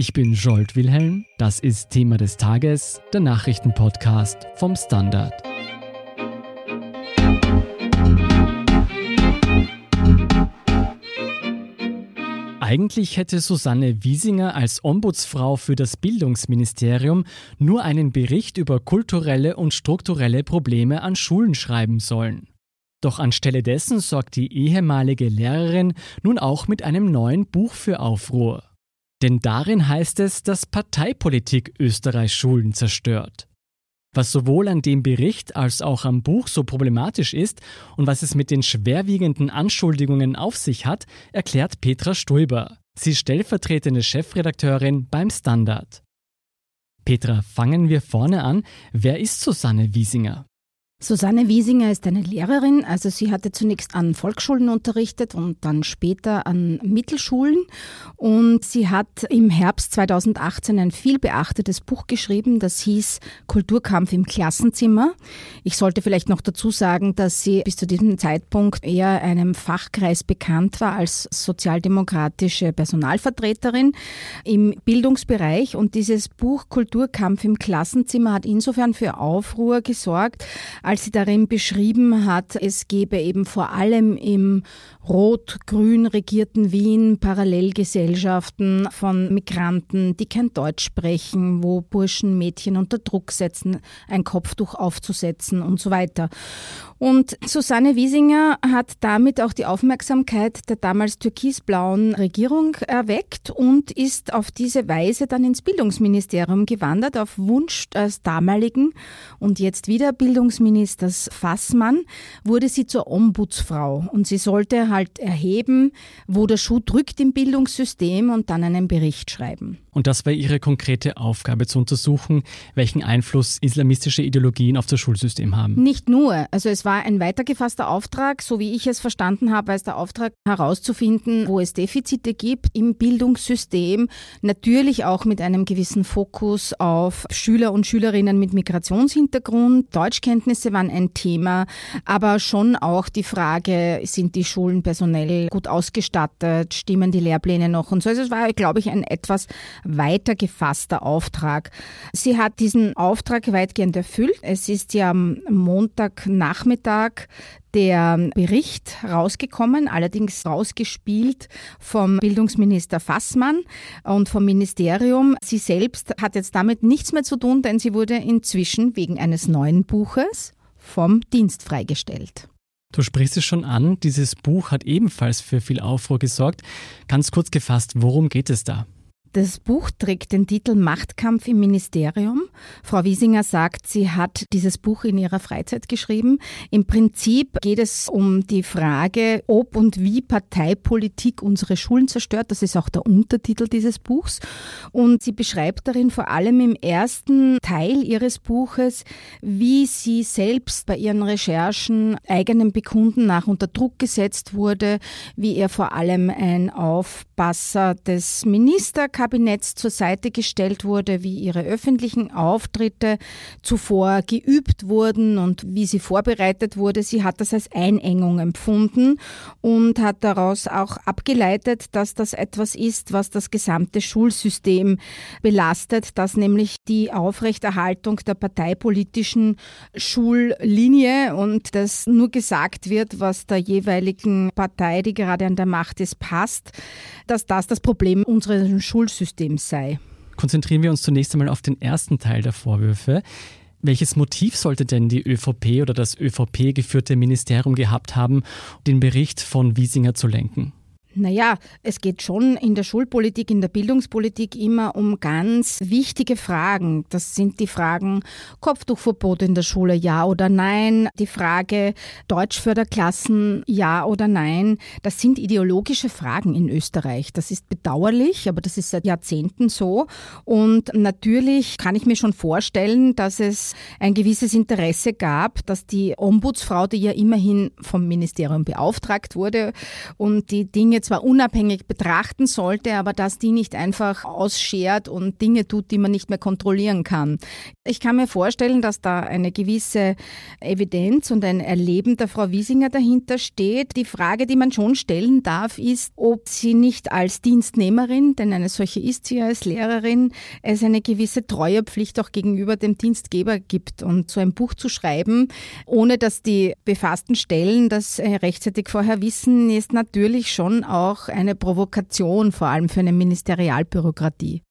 Ich bin Jolt Wilhelm, das ist Thema des Tages, der Nachrichtenpodcast vom Standard. Eigentlich hätte Susanne Wiesinger als Ombudsfrau für das Bildungsministerium nur einen Bericht über kulturelle und strukturelle Probleme an Schulen schreiben sollen. Doch anstelle dessen sorgt die ehemalige Lehrerin nun auch mit einem neuen Buch für Aufruhr. Denn darin heißt es, dass Parteipolitik Österreichs Schulen zerstört. Was sowohl an dem Bericht als auch am Buch so problematisch ist und was es mit den schwerwiegenden Anschuldigungen auf sich hat, erklärt Petra Stoiber. Sie ist stellvertretende Chefredakteurin beim Standard. Petra, fangen wir vorne an. Wer ist Susanne Wiesinger? Susanne Wiesinger ist eine Lehrerin, also sie hatte zunächst an Volksschulen unterrichtet und dann später an Mittelschulen. Und sie hat im Herbst 2018 ein viel beachtetes Buch geschrieben, das hieß Kulturkampf im Klassenzimmer. Ich sollte vielleicht noch dazu sagen, dass sie bis zu diesem Zeitpunkt eher einem Fachkreis bekannt war als sozialdemokratische Personalvertreterin im Bildungsbereich. Und dieses Buch Kulturkampf im Klassenzimmer hat insofern für Aufruhr gesorgt, als sie darin beschrieben hat, es gebe eben vor allem im rot-grün regierten Wien Parallelgesellschaften von Migranten, die kein Deutsch sprechen, wo Burschen Mädchen unter Druck setzen, ein Kopftuch aufzusetzen und so weiter. Und Susanne Wiesinger hat damit auch die Aufmerksamkeit der damals türkisblauen Regierung erweckt und ist auf diese Weise dann ins Bildungsministerium gewandert, auf Wunsch des damaligen und jetzt wieder Bildungsministers Fassmann, wurde sie zur Ombudsfrau und sie sollte halt erheben, wo der Schuh drückt im Bildungssystem und dann einen Bericht schreiben. Und das war ihre konkrete Aufgabe, zu untersuchen, welchen Einfluss islamistische Ideologien auf das Schulsystem haben. Nicht nur. Also es war ein weitergefasster Auftrag, so wie ich es verstanden habe, als der Auftrag herauszufinden, wo es Defizite gibt im Bildungssystem. Natürlich auch mit einem gewissen Fokus auf Schüler und Schülerinnen mit Migrationshintergrund. Deutschkenntnisse waren ein Thema, aber schon auch die Frage, sind die Schulen personell gut ausgestattet, stimmen die Lehrpläne noch und so. Also es war, glaube ich, ein etwas weiter gefasster Auftrag. Sie hat diesen Auftrag weitgehend erfüllt. Es ist ja am Montagnachmittag der Bericht rausgekommen, allerdings rausgespielt vom Bildungsminister Fassmann und vom Ministerium. Sie selbst hat jetzt damit nichts mehr zu tun, denn sie wurde inzwischen wegen eines neuen Buches vom Dienst freigestellt. Du sprichst es schon an, dieses Buch hat ebenfalls für viel Aufruhr gesorgt. Ganz kurz gefasst, worum geht es da? Das Buch trägt den Titel Machtkampf im Ministerium. Frau Wiesinger sagt, sie hat dieses Buch in ihrer Freizeit geschrieben. Im Prinzip geht es um die Frage, ob und wie Parteipolitik unsere Schulen zerstört. Das ist auch der Untertitel dieses Buchs. Und sie beschreibt darin vor allem im ersten Teil ihres Buches, wie sie selbst bei ihren Recherchen eigenen Bekunden nach unter Druck gesetzt wurde, wie er vor allem ein Aufpasser des Ministers Kabinetts zur Seite gestellt wurde, wie ihre öffentlichen Auftritte zuvor geübt wurden und wie sie vorbereitet wurde. Sie hat das als Einengung empfunden und hat daraus auch abgeleitet, dass das etwas ist, was das gesamte Schulsystem belastet, dass nämlich die Aufrechterhaltung der parteipolitischen Schullinie und dass nur gesagt wird, was der jeweiligen Partei, die gerade an der Macht ist, passt, dass das das Problem unseres Schulsystems Schulsystems sei. Konzentrieren wir uns zunächst einmal auf den ersten Teil der Vorwürfe. Welches Motiv sollte denn die ÖVP oder das ÖVP geführte Ministerium gehabt haben, den Bericht von Wiesinger zu lenken? Naja, es geht schon in der Schulpolitik, in der Bildungspolitik immer um ganz wichtige Fragen. Das sind die Fragen Kopftuchverbot in der Schule, ja oder nein. Die Frage Deutschförderklassen, ja oder nein. Das sind ideologische Fragen in Österreich. Das ist bedauerlich, aber das ist seit Jahrzehnten so. Und natürlich kann ich mir schon vorstellen, dass es ein gewisses Interesse gab, dass die Ombudsfrau, die ja immerhin vom Ministerium beauftragt wurde und die Dinge zwar unabhängig betrachten sollte, aber dass die nicht einfach ausschert und Dinge tut, die man nicht mehr kontrollieren kann. Ich kann mir vorstellen, dass da eine gewisse Evidenz und ein Erleben der Frau Wiesinger dahinter steht. Die Frage, die man schon stellen darf, ist, ob sie nicht als Dienstnehmerin, denn eine solche ist sie ja als Lehrerin, es eine gewisse Treuepflicht auch gegenüber dem Dienstgeber gibt. Und so ein Buch zu schreiben, ohne dass die befassten Stellen das äh, rechtzeitig vorher wissen, ist natürlich schon auch eine Provokation, vor allem für eine Ministerialbürokratie.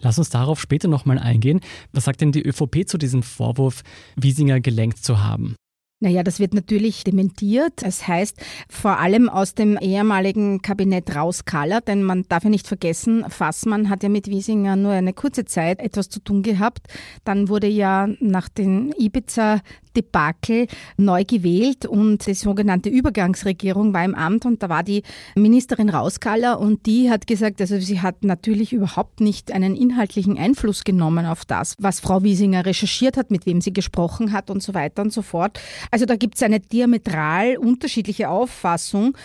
Lass uns darauf später nochmal eingehen. Was sagt denn die ÖVP zu diesem Vorwurf, Wiesinger gelenkt zu haben? Naja, das wird natürlich dementiert. Es heißt vor allem aus dem ehemaligen Kabinett Rauskaller, denn man darf ja nicht vergessen, Fassmann hat ja mit Wiesinger nur eine kurze Zeit etwas zu tun gehabt. Dann wurde ja nach den Ibiza Debakel neu gewählt und die sogenannte Übergangsregierung war im Amt und da war die Ministerin Rauskaller und die hat gesagt, also sie hat natürlich überhaupt nicht einen inhaltlichen Einfluss genommen auf das, was Frau Wiesinger recherchiert hat, mit wem sie gesprochen hat und so weiter und so fort. Also da gibt es eine diametral unterschiedliche Auffassung.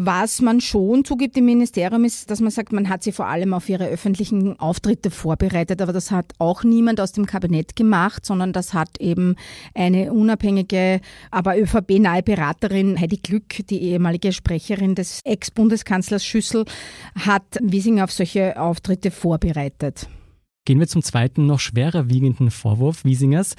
Was man schon zugibt im Ministerium ist, dass man sagt, man hat sie vor allem auf ihre öffentlichen Auftritte vorbereitet, aber das hat auch niemand aus dem Kabinett gemacht, sondern das hat eben eine unabhängige, aber ÖVP-nahe Beraterin Heidi Glück, die ehemalige Sprecherin des Ex-Bundeskanzlers Schüssel, hat Wiesinger auf solche Auftritte vorbereitet. Gehen wir zum zweiten, noch schwerer wiegenden Vorwurf Wiesingers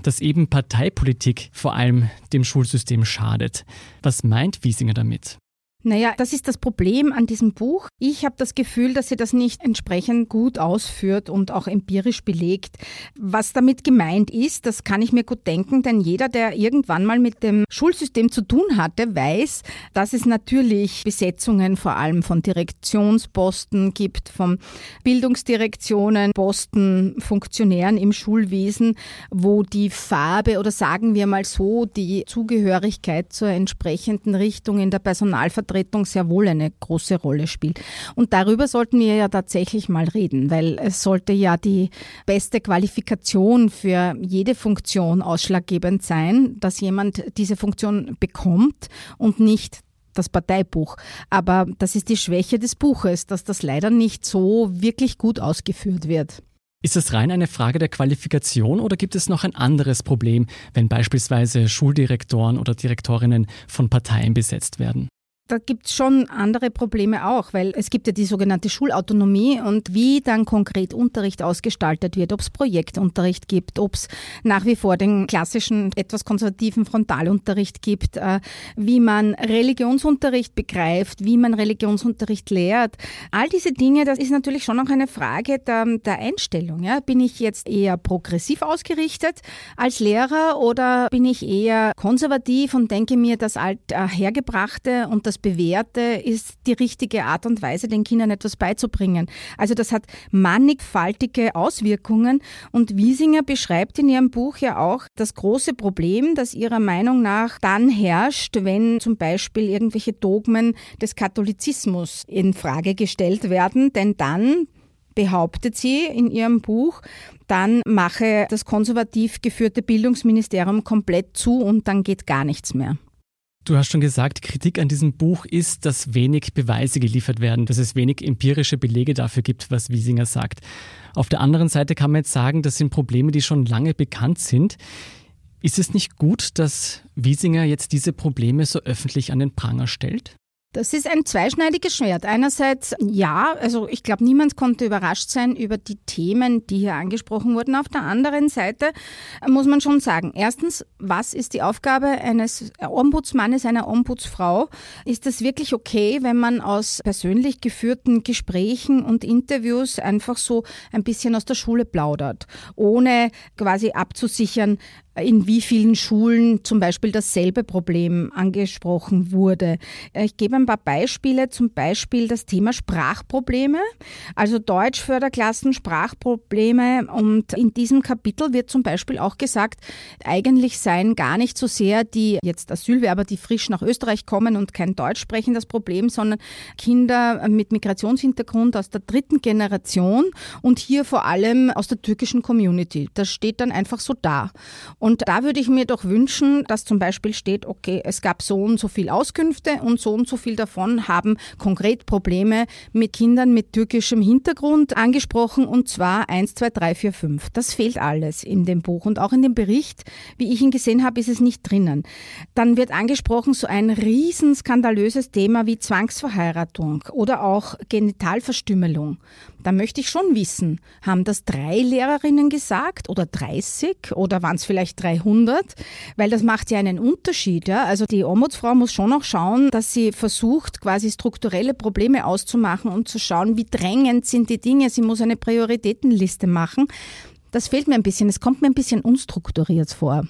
dass eben Parteipolitik vor allem dem Schulsystem schadet. Was meint Wiesinger damit? Naja, das ist das Problem an diesem Buch. Ich habe das Gefühl, dass sie das nicht entsprechend gut ausführt und auch empirisch belegt. Was damit gemeint ist, das kann ich mir gut denken, denn jeder, der irgendwann mal mit dem Schulsystem zu tun hatte, weiß, dass es natürlich Besetzungen vor allem von Direktionsposten gibt, von Bildungsdirektionen, Posten, Funktionären im Schulwesen, wo die Farbe oder sagen wir mal so, die Zugehörigkeit zur entsprechenden Richtung in der Personalvertretung Vertretung sehr wohl eine große Rolle spielt. Und darüber sollten wir ja tatsächlich mal reden, weil es sollte ja die beste Qualifikation für jede Funktion ausschlaggebend sein, dass jemand diese Funktion bekommt und nicht das Parteibuch. Aber das ist die Schwäche des Buches, dass das leider nicht so wirklich gut ausgeführt wird. Ist es rein eine Frage der Qualifikation oder gibt es noch ein anderes Problem, wenn beispielsweise Schuldirektoren oder Direktorinnen von Parteien besetzt werden? Da gibt es schon andere Probleme auch, weil es gibt ja die sogenannte Schulautonomie und wie dann konkret Unterricht ausgestaltet wird, ob es Projektunterricht gibt, ob es nach wie vor den klassischen, etwas konservativen Frontalunterricht gibt, äh, wie man Religionsunterricht begreift, wie man Religionsunterricht lehrt. All diese Dinge, das ist natürlich schon auch eine Frage der, der Einstellung. Ja? Bin ich jetzt eher progressiv ausgerichtet als Lehrer oder bin ich eher konservativ und denke mir, das Althergebrachte und das Bewährte ist die richtige Art und Weise, den Kindern etwas beizubringen. Also das hat mannigfaltige Auswirkungen und Wiesinger beschreibt in ihrem Buch ja auch das große Problem, das ihrer Meinung nach dann herrscht, wenn zum Beispiel irgendwelche Dogmen des Katholizismus in Frage gestellt werden, denn dann behauptet sie in ihrem Buch, dann mache das konservativ geführte Bildungsministerium komplett zu und dann geht gar nichts mehr. Du hast schon gesagt, Kritik an diesem Buch ist, dass wenig Beweise geliefert werden, dass es wenig empirische Belege dafür gibt, was Wiesinger sagt. Auf der anderen Seite kann man jetzt sagen, das sind Probleme, die schon lange bekannt sind. Ist es nicht gut, dass Wiesinger jetzt diese Probleme so öffentlich an den Pranger stellt? Das ist ein zweischneidiges Schwert. Einerseits, ja, also ich glaube, niemand konnte überrascht sein über die Themen, die hier angesprochen wurden. Auf der anderen Seite muss man schon sagen, erstens, was ist die Aufgabe eines Ombudsmannes, einer Ombudsfrau? Ist es wirklich okay, wenn man aus persönlich geführten Gesprächen und Interviews einfach so ein bisschen aus der Schule plaudert, ohne quasi abzusichern, in wie vielen Schulen zum Beispiel dasselbe Problem angesprochen wurde. Ich gebe ein paar Beispiele, zum Beispiel das Thema Sprachprobleme, also Deutschförderklassen, Sprachprobleme. Und in diesem Kapitel wird zum Beispiel auch gesagt, eigentlich seien gar nicht so sehr die jetzt Asylwerber, die frisch nach Österreich kommen und kein Deutsch sprechen, das Problem, sondern Kinder mit Migrationshintergrund aus der dritten Generation und hier vor allem aus der türkischen Community. Das steht dann einfach so da. Und da würde ich mir doch wünschen, dass zum Beispiel steht, okay, es gab so und so viel Auskünfte und so und so viel viel davon haben konkret Probleme mit Kindern mit türkischem Hintergrund angesprochen und zwar 1, 2, 3, 4, 5. Das fehlt alles in dem Buch und auch in dem Bericht, wie ich ihn gesehen habe, ist es nicht drinnen. Dann wird angesprochen so ein riesen skandalöses Thema wie Zwangsverheiratung oder auch Genitalverstümmelung. Da möchte ich schon wissen, haben das drei Lehrerinnen gesagt oder 30 oder waren es vielleicht 300? Weil das macht ja einen Unterschied. Ja? Also die Ombudsfrau muss schon auch schauen, dass sie versucht, quasi strukturelle Probleme auszumachen und zu schauen, wie drängend sind die Dinge. Sie muss eine Prioritätenliste machen. Das fehlt mir ein bisschen. Es kommt mir ein bisschen unstrukturiert vor.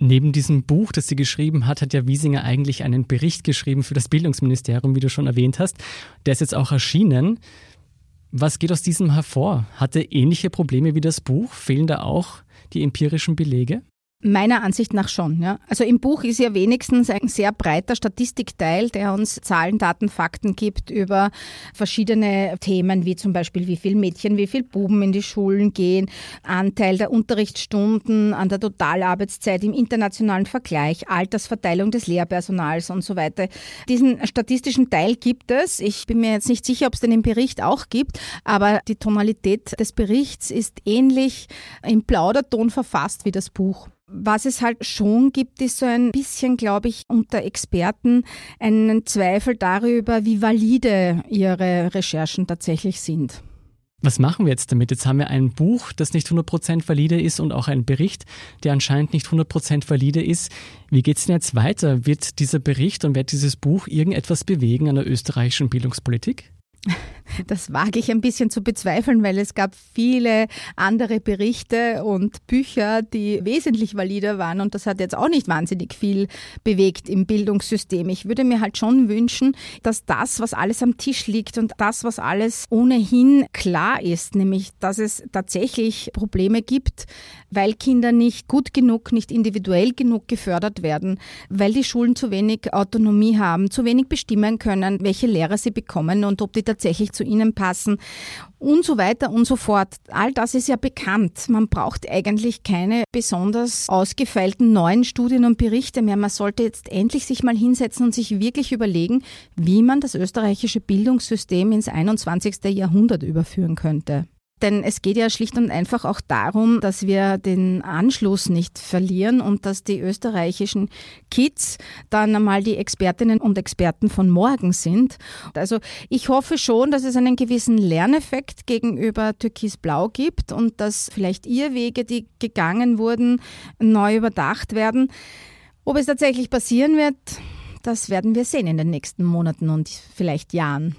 Neben diesem Buch, das sie geschrieben hat, hat ja Wiesinger eigentlich einen Bericht geschrieben für das Bildungsministerium, wie du schon erwähnt hast. Der ist jetzt auch erschienen. Was geht aus diesem hervor? Hatte ähnliche Probleme wie das Buch? Fehlen da auch die empirischen Belege? Meiner Ansicht nach schon. Ja. Also im Buch ist ja wenigstens ein sehr breiter Statistikteil, der uns Zahlen, Daten, Fakten gibt über verschiedene Themen, wie zum Beispiel wie viele Mädchen, wie viele Buben in die Schulen gehen, Anteil der Unterrichtsstunden an der Totalarbeitszeit im internationalen Vergleich, Altersverteilung des Lehrpersonals und so weiter. Diesen statistischen Teil gibt es. Ich bin mir jetzt nicht sicher, ob es den im Bericht auch gibt, aber die Tonalität des Berichts ist ähnlich im Plauderton verfasst wie das Buch. Was es halt schon gibt, ist so ein bisschen, glaube ich, unter Experten einen Zweifel darüber, wie valide ihre Recherchen tatsächlich sind. Was machen wir jetzt damit? Jetzt haben wir ein Buch, das nicht 100% valide ist und auch einen Bericht, der anscheinend nicht 100% valide ist. Wie geht es denn jetzt weiter? Wird dieser Bericht und wird dieses Buch irgendetwas bewegen an der österreichischen Bildungspolitik? Das wage ich ein bisschen zu bezweifeln, weil es gab viele andere Berichte und Bücher, die wesentlich valider waren und das hat jetzt auch nicht wahnsinnig viel bewegt im Bildungssystem. Ich würde mir halt schon wünschen, dass das, was alles am Tisch liegt und das, was alles ohnehin klar ist, nämlich dass es tatsächlich Probleme gibt, weil Kinder nicht gut genug, nicht individuell genug gefördert werden, weil die Schulen zu wenig Autonomie haben, zu wenig bestimmen können, welche Lehrer sie bekommen und ob die tatsächlich zu ihnen passen und so weiter und so fort. All das ist ja bekannt. Man braucht eigentlich keine besonders ausgefeilten neuen Studien und Berichte mehr. Man sollte jetzt endlich sich mal hinsetzen und sich wirklich überlegen, wie man das österreichische Bildungssystem ins 21. Jahrhundert überführen könnte. Denn es geht ja schlicht und einfach auch darum, dass wir den Anschluss nicht verlieren und dass die österreichischen Kids dann einmal die Expertinnen und Experten von morgen sind. Also ich hoffe schon, dass es einen gewissen Lerneffekt gegenüber Türkis Blau gibt und dass vielleicht Irrwege, die gegangen wurden, neu überdacht werden. Ob es tatsächlich passieren wird, das werden wir sehen in den nächsten Monaten und vielleicht Jahren.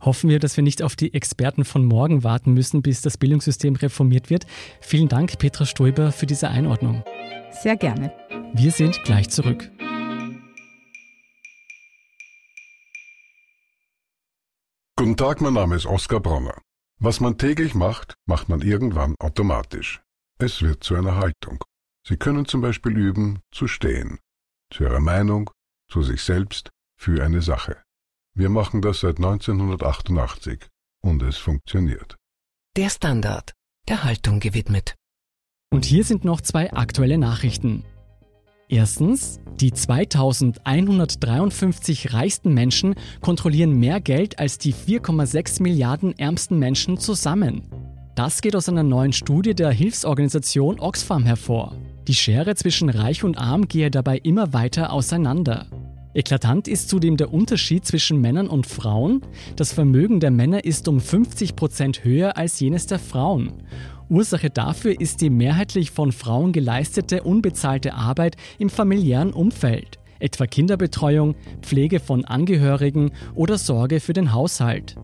Hoffen wir, dass wir nicht auf die Experten von morgen warten müssen, bis das Bildungssystem reformiert wird. Vielen Dank, Petra Stoiber, für diese Einordnung. Sehr gerne. Wir sind gleich zurück. Guten Tag, mein Name ist Oskar Bronner. Was man täglich macht, macht man irgendwann automatisch. Es wird zu einer Haltung. Sie können zum Beispiel üben, zu stehen. Zu Ihrer Meinung, zu sich selbst, für eine Sache. Wir machen das seit 1988 und es funktioniert. Der Standard, der Haltung gewidmet. Und hier sind noch zwei aktuelle Nachrichten. Erstens, die 2153 reichsten Menschen kontrollieren mehr Geld als die 4,6 Milliarden ärmsten Menschen zusammen. Das geht aus einer neuen Studie der Hilfsorganisation Oxfam hervor. Die Schere zwischen Reich und Arm gehe dabei immer weiter auseinander. Eklatant ist zudem der Unterschied zwischen Männern und Frauen. Das Vermögen der Männer ist um 50 Prozent höher als jenes der Frauen. Ursache dafür ist die mehrheitlich von Frauen geleistete unbezahlte Arbeit im familiären Umfeld, etwa Kinderbetreuung, Pflege von Angehörigen oder Sorge für den Haushalt.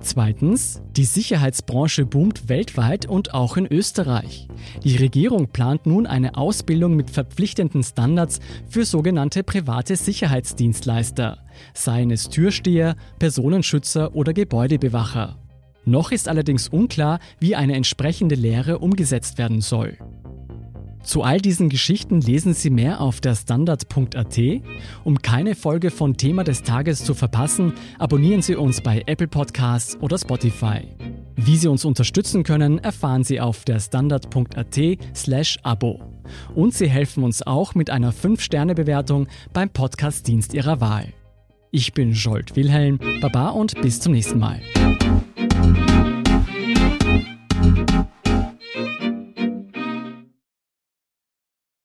Zweitens, die Sicherheitsbranche boomt weltweit und auch in Österreich. Die Regierung plant nun eine Ausbildung mit verpflichtenden Standards für sogenannte private Sicherheitsdienstleister, seien es Türsteher, Personenschützer oder Gebäudebewacher. Noch ist allerdings unklar, wie eine entsprechende Lehre umgesetzt werden soll. Zu all diesen Geschichten lesen Sie mehr auf der Standard.at. Um keine Folge von Thema des Tages zu verpassen, abonnieren Sie uns bei Apple Podcasts oder Spotify. Wie Sie uns unterstützen können, erfahren Sie auf der Standard.at slash Abo. Und Sie helfen uns auch mit einer 5-Sterne-Bewertung beim Podcast-Dienst Ihrer Wahl. Ich bin Scholt Wilhelm, Baba und bis zum nächsten Mal.